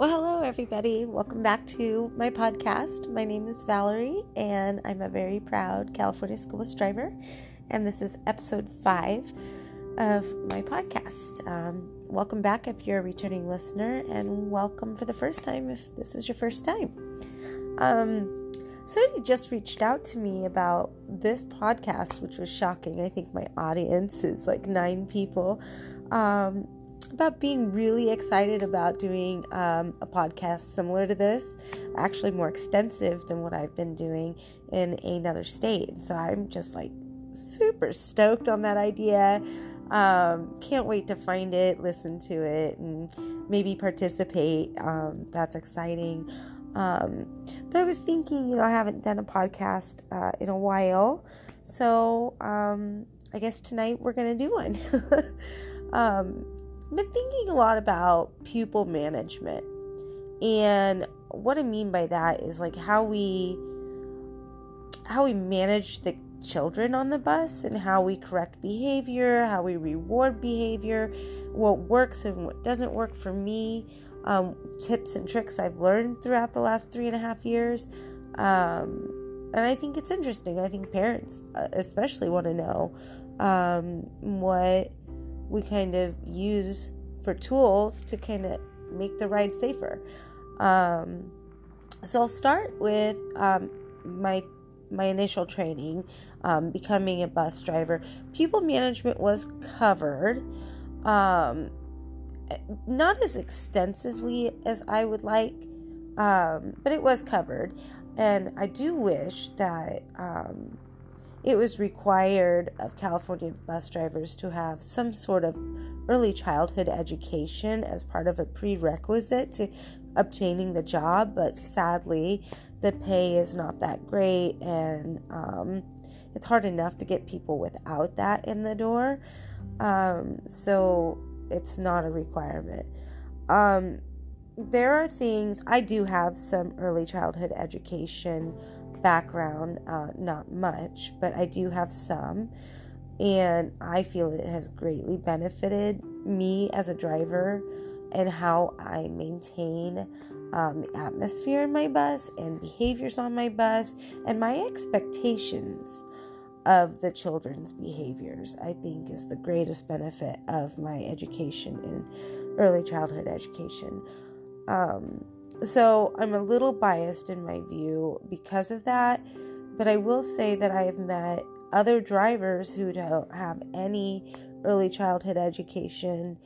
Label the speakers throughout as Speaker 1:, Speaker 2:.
Speaker 1: Well, hello, everybody. Welcome back to my podcast. My name is Valerie, and I'm a very proud California school bus driver. And this is episode five of my podcast. Um, welcome back if you're a returning listener, and welcome for the first time if this is your first time. Um, somebody just reached out to me about this podcast, which was shocking. I think my audience is like nine people. Um, about being really excited about doing um, a podcast similar to this, actually more extensive than what I've been doing in another state. So I'm just like super stoked on that idea. Um, can't wait to find it, listen to it, and maybe participate. Um, that's exciting. Um, but I was thinking, you know, I haven't done a podcast uh, in a while. So um, I guess tonight we're going to do one. Um, been thinking a lot about pupil management. And what I mean by that is like how we how we manage the children on the bus and how we correct behavior, how we reward behavior, what works and what doesn't work for me, um, tips and tricks I've learned throughout the last three and a half years. Um, and I think it's interesting. I think parents, uh, especially, want to know um, what we kind of use for tools to kind of make the ride safer. Um, so I'll start with um, my my initial training, um, becoming a bus driver. Pupil management was covered, um, not as extensively as I would like, um, but it was covered. And I do wish that um, it was required of California bus drivers to have some sort of early childhood education as part of a prerequisite to obtaining the job, but sadly, the pay is not that great, and um, it's hard enough to get people without that in the door. Um, so it's not a requirement. Um, there are things I do have some early childhood education background, uh, not much, but I do have some. And I feel it has greatly benefited me as a driver and how I maintain um, the atmosphere in my bus and behaviors on my bus and my expectations of the children's behaviors. I think is the greatest benefit of my education in early childhood education. Um, so I'm a little biased in my view because of that, but I will say that I have met other drivers who don't have any early childhood education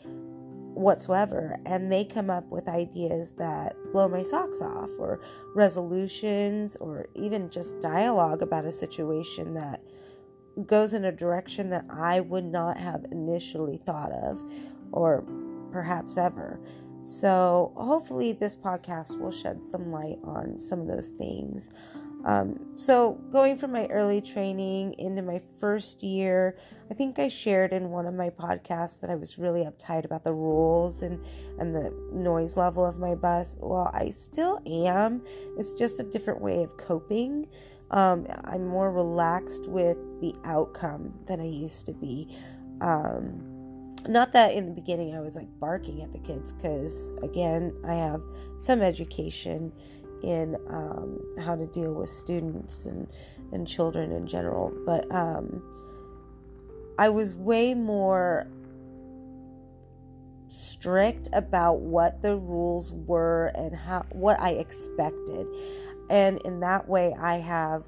Speaker 1: whatsoever and they come up with ideas that blow my socks off or resolutions or even just dialogue about a situation that goes in a direction that I would not have initially thought of or perhaps ever. So, hopefully, this podcast will shed some light on some of those things. Um, so, going from my early training into my first year, I think I shared in one of my podcasts that I was really uptight about the rules and, and the noise level of my bus. Well, I still am. It's just a different way of coping. Um, I'm more relaxed with the outcome than I used to be. Um, not that in the beginning I was like barking at the kids because again I have some education in um, how to deal with students and and children in general, but um, I was way more strict about what the rules were and how what I expected, and in that way I have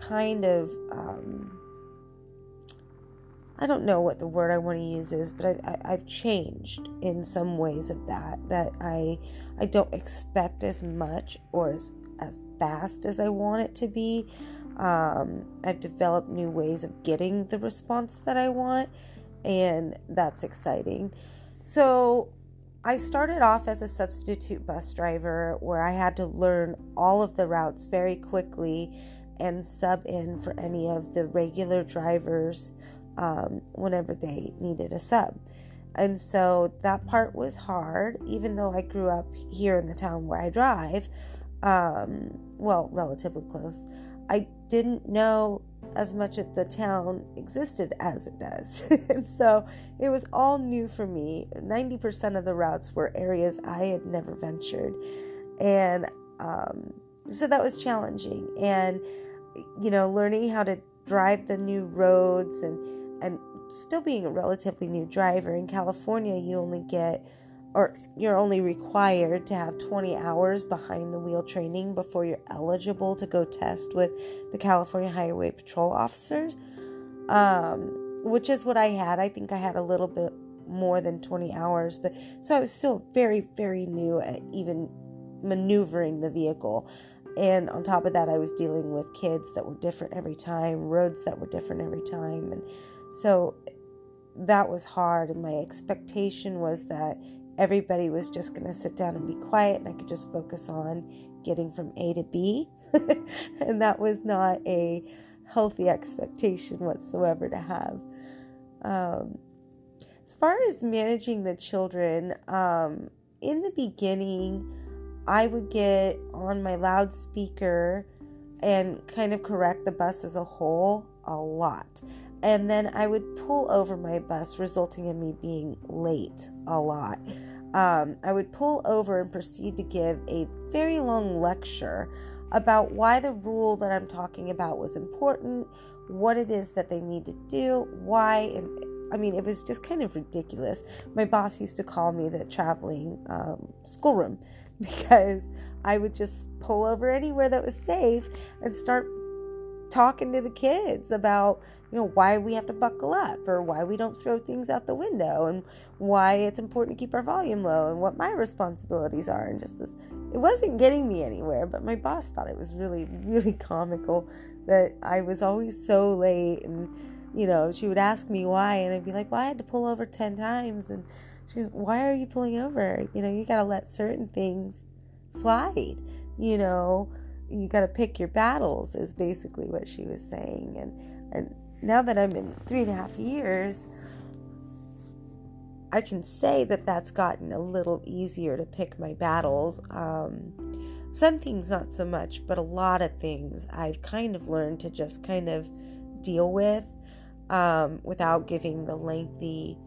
Speaker 1: kind of um, I don't know what the word I want to use is, but I, have changed in some ways of that. That I I don't expect as much or as, as fast as I want it to be. Um, I've developed new ways of getting the response that I want, and that's exciting. So I started off as a substitute bus driver where I had to learn all of the routes very quickly and sub in for any of the regular drivers um, whenever they needed a sub. And so that part was hard, even though I grew up here in the town where I drive, um, well, relatively close. I didn't know as much of the town existed as it does. and so it was all new for me. 90% of the routes were areas I had never ventured. And um, so that was challenging. And, you know, learning how to drive the new roads and, and still being a relatively new driver in California, you only get or you're only required to have 20 hours behind the wheel training before you're eligible to go test with the California Highway Patrol officers, um, which is what I had. I think I had a little bit more than 20 hours, but so I was still very, very new at even maneuvering the vehicle. And on top of that, I was dealing with kids that were different every time, roads that were different every time. And so that was hard. And my expectation was that everybody was just going to sit down and be quiet and I could just focus on getting from A to B. and that was not a healthy expectation whatsoever to have. Um, as far as managing the children, um, in the beginning, I would get on my loudspeaker and kind of correct the bus as a whole a lot. And then I would pull over my bus, resulting in me being late a lot. Um, I would pull over and proceed to give a very long lecture about why the rule that I'm talking about was important, what it is that they need to do, why, and I mean, it was just kind of ridiculous. My boss used to call me the traveling um, schoolroom because I would just pull over anywhere that was safe and start talking to the kids about you know why we have to buckle up or why we don't throw things out the window and why it's important to keep our volume low and what my responsibilities are and just this it wasn't getting me anywhere but my boss thought it was really really comical that I was always so late and you know she would ask me why and I'd be like well I had to pull over 10 times. And she was why are you pulling over? You know you got to let certain things slide you know? You got to pick your battles is basically what she was saying. And and now that i'm in three and a half years i can say that that's gotten a little easier to pick my battles. Um, some things not so much but a lot of things i've kind of learned to just kind of deal with um, without giving the lengthy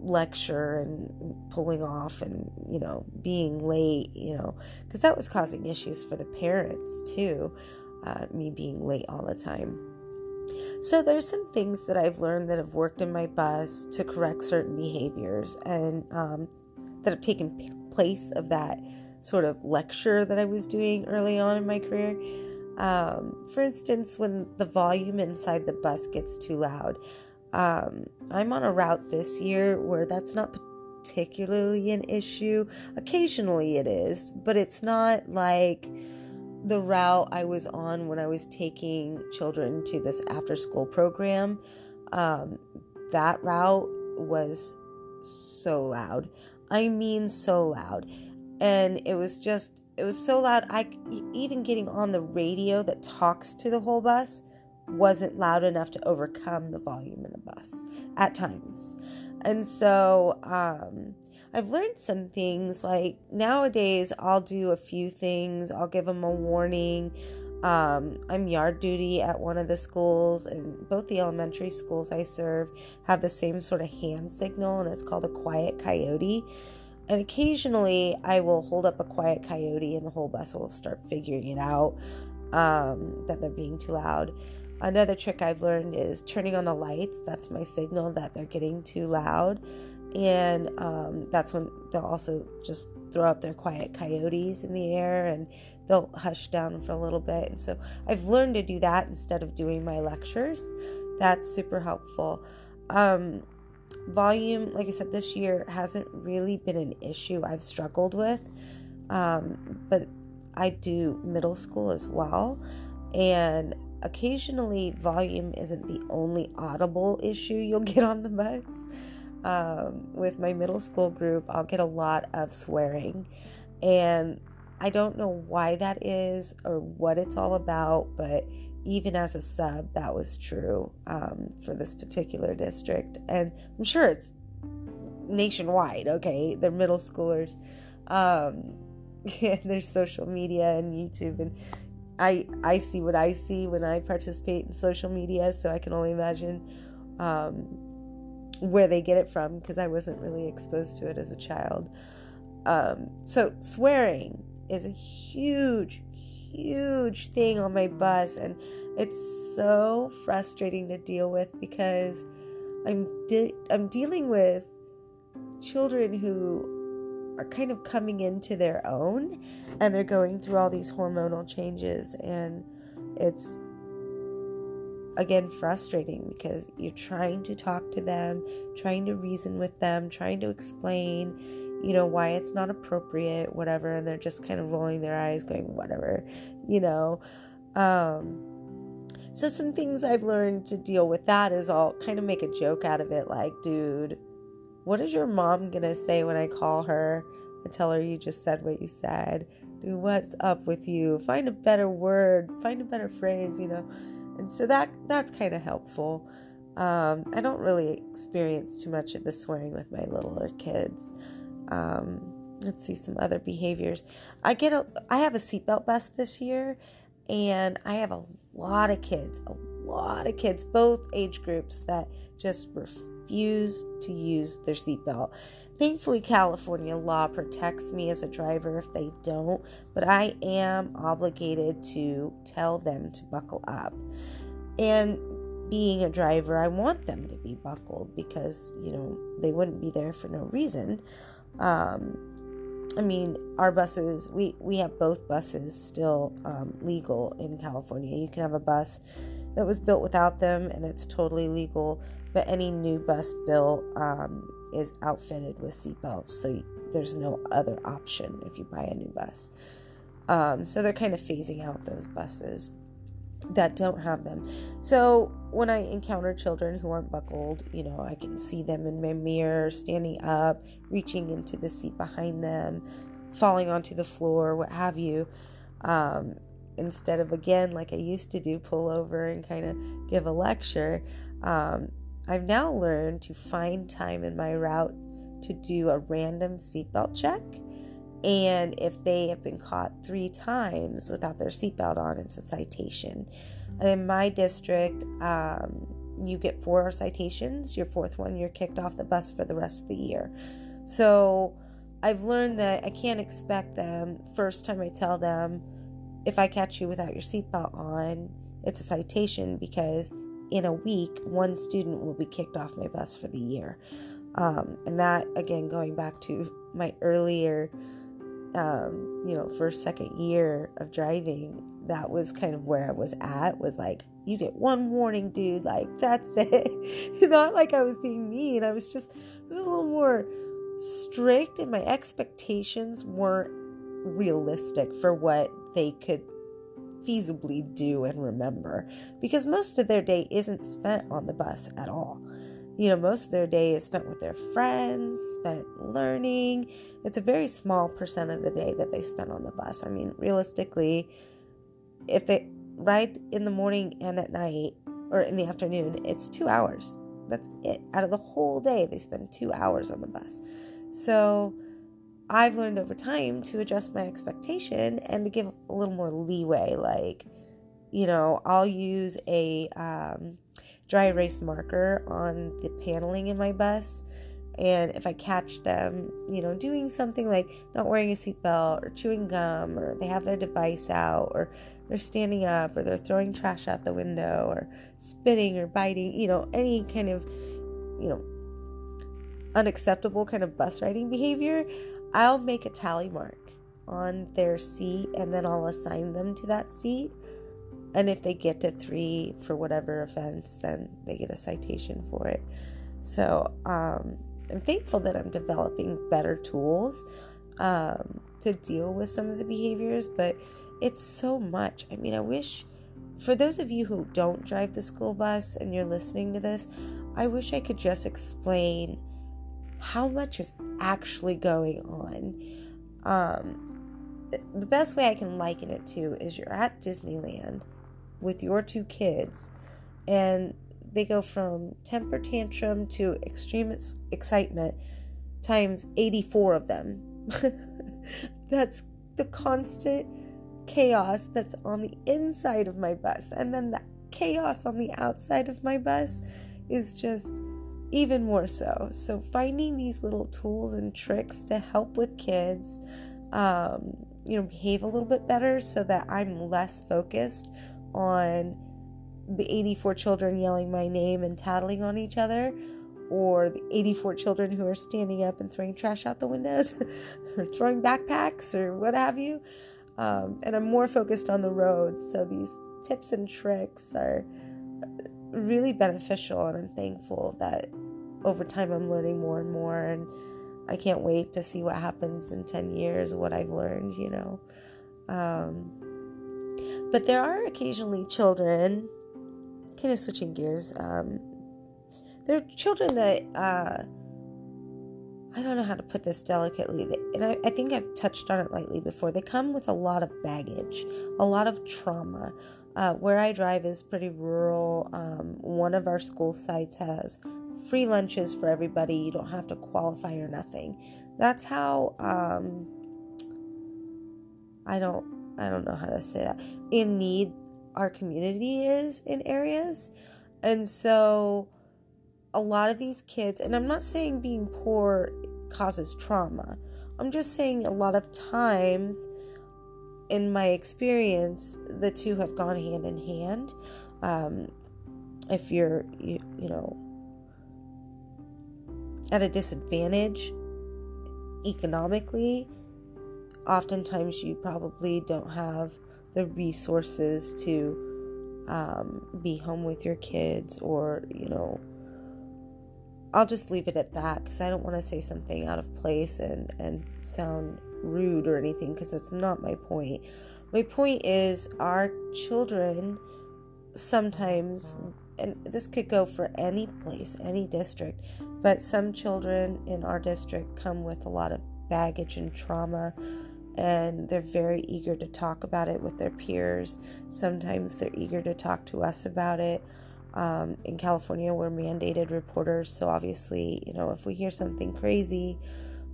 Speaker 1: lecture and pulling off and you know being late you know because that was causing issues for the parents too uh, me being late all the time so there's some things that i've learned that have worked in my bus to correct certain behaviors and um, that have taken place of that sort of lecture that i was doing early on in my career um, for instance when the volume inside the bus gets too loud um, I'm on a route this year where that's not particularly an issue. Occasionally it is, but it's not like the route I was on when I was taking children to this after school program. Um, that route was so loud. I mean, so loud. And it was just, it was so loud. I even getting on the radio that talks to the whole bus wasn't loud enough to overcome the volume in the bus at times. And so um, I've learned some things like nowadays I'll do a few things, I'll give them a warning. Um, I'm yard duty at one of the schools, and both the elementary schools I serve have the same sort of hand signal, and it's called a quiet coyote. And occasionally I will hold up a quiet coyote, and the whole bus will start figuring it out um, that they're being too loud. Another trick I've learned is turning on the lights. That's my signal that they're getting too loud. And um, that's when they'll also just throw up their quiet coyotes in the air and they'll hush down for a little bit. And so I've learned to do that instead of doing my lectures. That's super helpful. Um, volume, like I said, this year hasn't really been an issue I've struggled with. Um, but I do middle school as well. And occasionally volume isn't the only audible issue you'll get on the bus. Um, with my middle school group, I'll get a lot of swearing, and I don't know why that is or what it's all about, but even as a sub, that was true um, for this particular district, and I'm sure it's nationwide. Okay, they're middle schoolers. Um, there's social media and YouTube and I I see what I see when I participate in social media, so I can only imagine um, where they get it from because I wasn't really exposed to it as a child. Um, so swearing is a huge, huge thing on my bus, and it's so frustrating to deal with because I'm de- I'm dealing with children who are kind of coming into their own and they're going through all these hormonal changes and it's again frustrating because you're trying to talk to them, trying to reason with them, trying to explain, you know, why it's not appropriate, whatever, and they're just kind of rolling their eyes going whatever, you know. Um so some things I've learned to deal with that is I'll kind of make a joke out of it like, dude, what is your mom to say when I call her and tell her you just said what you said? Dude, what's up with you? Find a better word, find a better phrase, you know. And so that that's kind of helpful. Um, I don't really experience too much of the swearing with my littler kids. Um, let's see some other behaviors. I get a I have a seatbelt bus this year, and I have a lot of kids, a lot of kids, both age groups that just refuse to use their seatbelt. Thankfully, California law protects me as a driver if they don't, but I am obligated to tell them to buckle up. And being a driver, I want them to be buckled because, you know, they wouldn't be there for no reason. Um, I mean, our buses, we, we have both buses still um, legal in California. You can have a bus that was built without them and it's totally legal but any new bus built um, is outfitted with seatbelts, so there's no other option if you buy a new bus. Um, so they're kind of phasing out those buses that don't have them. So when I encounter children who aren't buckled, you know, I can see them in my mirror, standing up, reaching into the seat behind them, falling onto the floor, what have you. Um, instead of again, like I used to do, pull over and kind of give a lecture. Um, I've now learned to find time in my route to do a random seatbelt check. And if they have been caught three times without their seatbelt on, it's a citation. In my district, um, you get four citations. Your fourth one, you're kicked off the bus for the rest of the year. So I've learned that I can't expect them, first time I tell them, if I catch you without your seatbelt on, it's a citation because in a week, one student will be kicked off my bus for the year. Um, and that, again, going back to my earlier, um, you know, first, second year of driving, that was kind of where I was at, was like, you get one warning, dude. Like, that's it. Not like I was being mean. I was just was a little more strict, and my expectations weren't realistic for what they could feasibly do and remember because most of their day isn't spent on the bus at all. You know, most of their day is spent with their friends, spent learning. It's a very small percent of the day that they spend on the bus. I mean, realistically, if they ride in the morning and at night or in the afternoon, it's two hours. That's it. Out of the whole day, they spend two hours on the bus. So, I've learned over time to adjust my expectation and to give a little more leeway. Like, you know, I'll use a um, dry erase marker on the paneling in my bus. And if I catch them, you know, doing something like not wearing a seatbelt or chewing gum or they have their device out or they're standing up or they're throwing trash out the window or spitting or biting, you know, any kind of, you know, unacceptable kind of bus riding behavior, I'll make a tally mark on their seat and then I'll assign them to that seat. And if they get to three for whatever offense, then they get a citation for it. So um, I'm thankful that I'm developing better tools um, to deal with some of the behaviors, but it's so much. I mean, I wish for those of you who don't drive the school bus and you're listening to this, I wish I could just explain how much is actually going on. Um, the best way I can liken it to is you're at Disneyland with your two kids, and they go from temper tantrum to extreme excitement times 84 of them. That's the constant chaos that's on the inside of my bus. And then the chaos on the outside of my bus is just even more so. So, finding these little tools and tricks to help with kids, um, you know, behave a little bit better so that I'm less focused on the 84 children yelling my name and tattling on each other or the 84 children who are standing up and throwing trash out the windows or throwing backpacks or what have you. Um, and I'm more focused on the road. So these tips and tricks are really beneficial, and I'm thankful that over time I'm learning more and more. And I can't wait to see what happens in 10 years, what I've learned, you know. Um, but there are occasionally children, kind of switching gears, um, there are children that uh, I don't know how to put this delicately, and I, I, think I've touched on it lightly before. They come with a lot of baggage, a lot of trauma. Uh, where I drive is pretty rural. Um, one of our school sites has free lunches for everybody. You don't have to qualify or nothing. That's how um, I don't I don't know how to say that in need our community is in areas, and so a lot of these kids, and I'm not saying being poor causes trauma, I'm just saying a lot of times in my experience, the two have gone hand in hand. Um, if you're, you, you know, at a disadvantage economically, oftentimes you probably don't have the resources to um, be home with your kids or, you know, I'll just leave it at that because I don't want to say something out of place and, and sound rude or anything because that's not my point. My point is, our children sometimes, and this could go for any place, any district, but some children in our district come with a lot of baggage and trauma and they're very eager to talk about it with their peers. Sometimes they're eager to talk to us about it. Um, in California, we're mandated reporters, so obviously, you know, if we hear something crazy,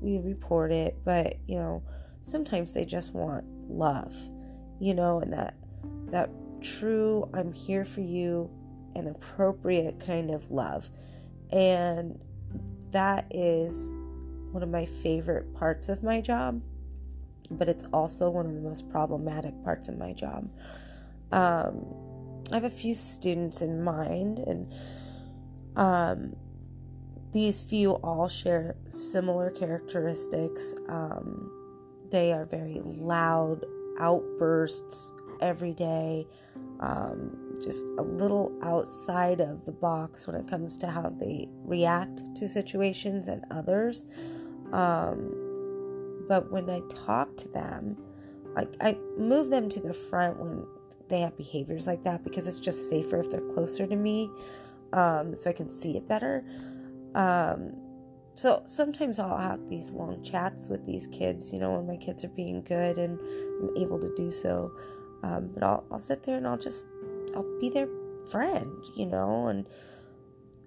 Speaker 1: we report it. But you know, sometimes they just want love, you know, and that that true "I'm here for you" and appropriate kind of love, and that is one of my favorite parts of my job. But it's also one of the most problematic parts of my job. Um, I have a few students in mind, and um, these few all share similar characteristics. Um, they are very loud outbursts every day, um, just a little outside of the box when it comes to how they react to situations and others. Um, but when I talk to them, I, I move them to the front when they have behaviors like that because it's just safer if they're closer to me um, so I can see it better. Um, so sometimes I'll have these long chats with these kids, you know, when my kids are being good and I'm able to do so. Um, but I'll, I'll sit there and I'll just, I'll be their friend, you know, and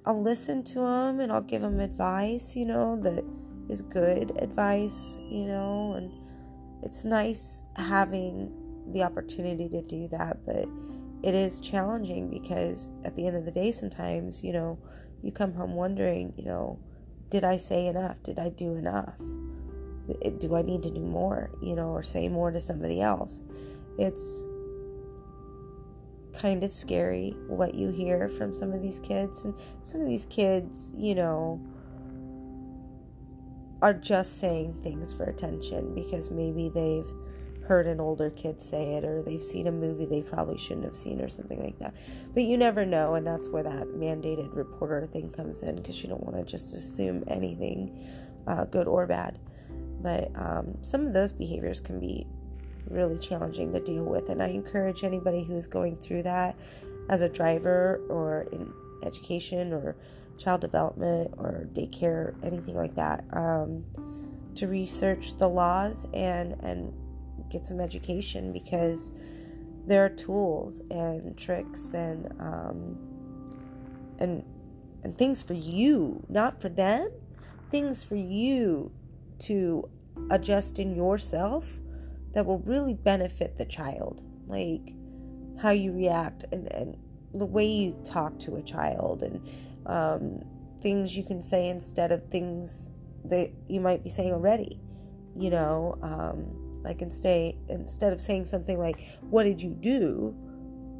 Speaker 1: I'll listen to them and I'll give them advice, you know, that is good advice, you know, and it's nice having the opportunity to do that, but it is challenging because at the end of the day, sometimes, you know, you come home wondering, you know, did I say enough? Did I do enough? Do I need to do more, you know, or say more to somebody else? It's kind of scary what you hear from some of these kids. And some of these kids, you know, are just saying things for attention because maybe they've heard an older kid say it or they've seen a movie they probably shouldn't have seen or something like that. But you never know, and that's where that mandated reporter thing comes in because you don't want to just assume anything, uh, good or bad. But um, some of those behaviors can be really challenging to deal with, and I encourage anybody who's going through that as a driver or in education or child development or daycare, anything like that, um, to research the laws and and get some education because there are tools and tricks and um, and and things for you, not for them, things for you to adjust in yourself that will really benefit the child, like how you react and, and the way you talk to a child and um, things you can say instead of things that you might be saying already. You know, um, like instead instead of saying something like "What did you do?"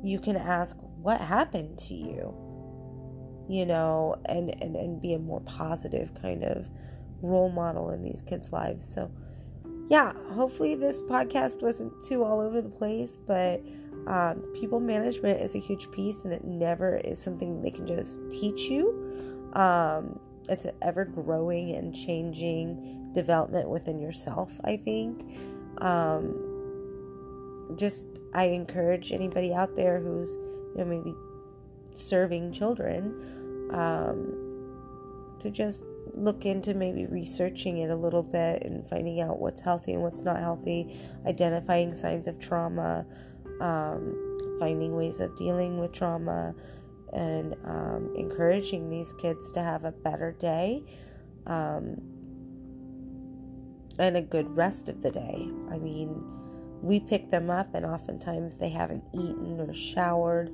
Speaker 1: you can ask "What happened to you?" You know, and and and be a more positive kind of role model in these kids' lives. So, yeah, hopefully this podcast wasn't too all over the place, but um, pupil management is a huge piece and it never is something they can just teach you. Um, it's an ever growing and changing development within yourself, I think. Um, just, I encourage anybody out there who's, you know, maybe serving children um, to just look into maybe researching it a little bit and finding out what's healthy and what's not healthy, identifying signs of trauma, um, finding ways of dealing with trauma, and um, encouraging these kids to have a better day. Um, and a good rest of the day. I mean, we pick them up, and oftentimes they haven't eaten or showered.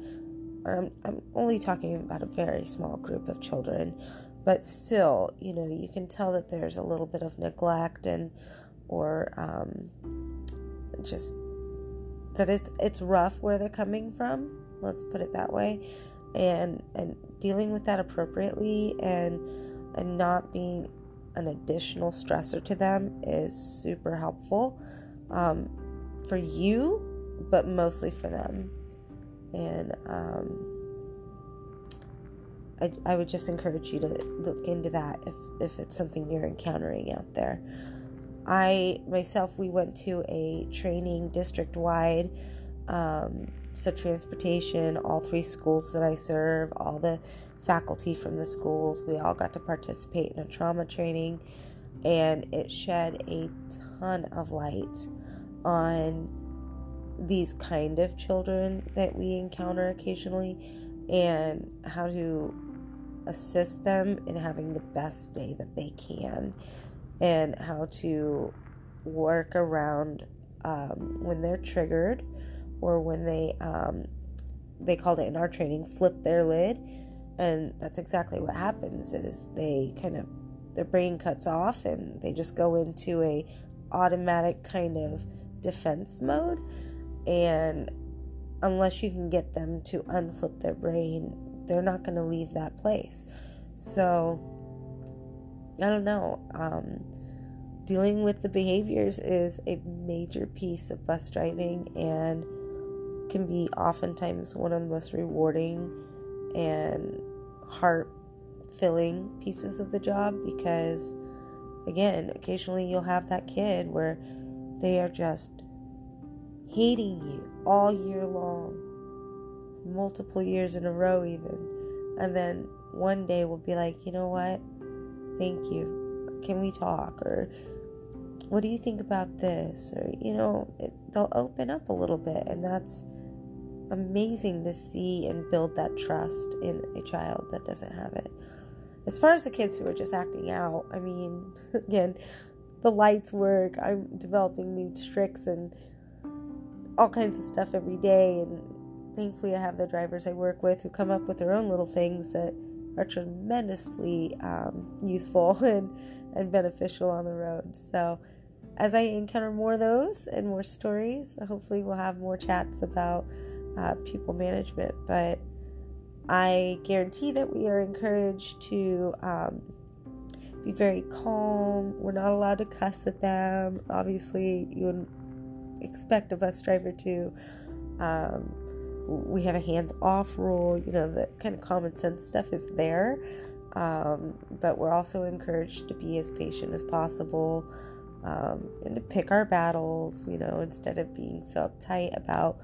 Speaker 1: I'm, I'm only talking about a very small group of children but still, you know, you can tell that there's a little bit of neglect and or um, just that it's it's rough where they're coming from. Let's put it that way, and and dealing with that appropriately and and not being an additional stressor to them is super helpful um, for you, but mostly for them. And um, I, I would just encourage you to look into that if, if it's something you're encountering out there. I myself, we went to a training district wide, um, so transportation, all three schools that I serve, all the faculty from the schools, we all got to participate in a trauma training, and it shed a ton of light on these kind of children that we encounter occasionally and how to assist them in having the best day that they can and how to work around um, when they're triggered or when they um, they called it in our training flip their lid and that's exactly what happens is they kind of their brain cuts off and they just go into a automatic kind of defense mode and unless you can get them to unflip their brain they're not going to leave that place. So, I don't know. Um, dealing with the behaviors is a major piece of bus driving and can be oftentimes one of the most rewarding and heart filling pieces of the job because, again, occasionally you'll have that kid where they are just hating you all year long multiple years in a row, even. And then one day we'll be like, you know what? Thank you. Can we talk? Or what do you think about this? Or, you know, it, they'll open up a little bit. And that's amazing to see and build that trust in a child that doesn't have it. As far as the kids who are just acting out, I mean, again, the lights work. I'm developing new tricks and all kinds of stuff every day and thankfully, I have the drivers I work with who come up with their own little things that are tremendously um, useful and, and beneficial on the road. So, as I encounter more of those and more stories, hopefully, we'll have more chats about uh, pupil management. But I guarantee that we are encouraged to um, be very calm. We're not allowed to cuss at them. Obviously, you would expect a bus driver to. Um, we have a hands off rule, you know, the kind of common sense stuff is there. Um, but we're also encouraged to be as patient as possible um, and to pick our battles, you know, instead of being so uptight about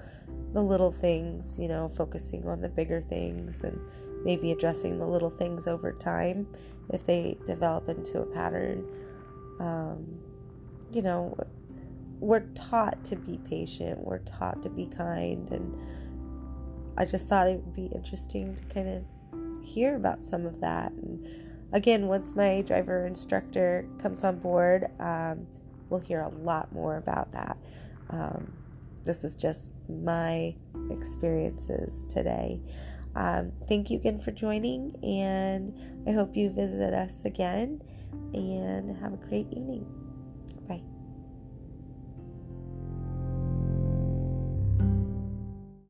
Speaker 1: the little things, you know, focusing on the bigger things and maybe addressing the little things over time if they develop into a pattern. Um, you know, we're taught to be patient, we're taught to be kind, and I just thought it would be interesting to kind of hear about some of that. And again, once my driver instructor comes on board, um, we'll hear a lot more about that. Um, this is just my experiences today. Um, thank you again for joining, and I hope you visit us again. And have a great evening.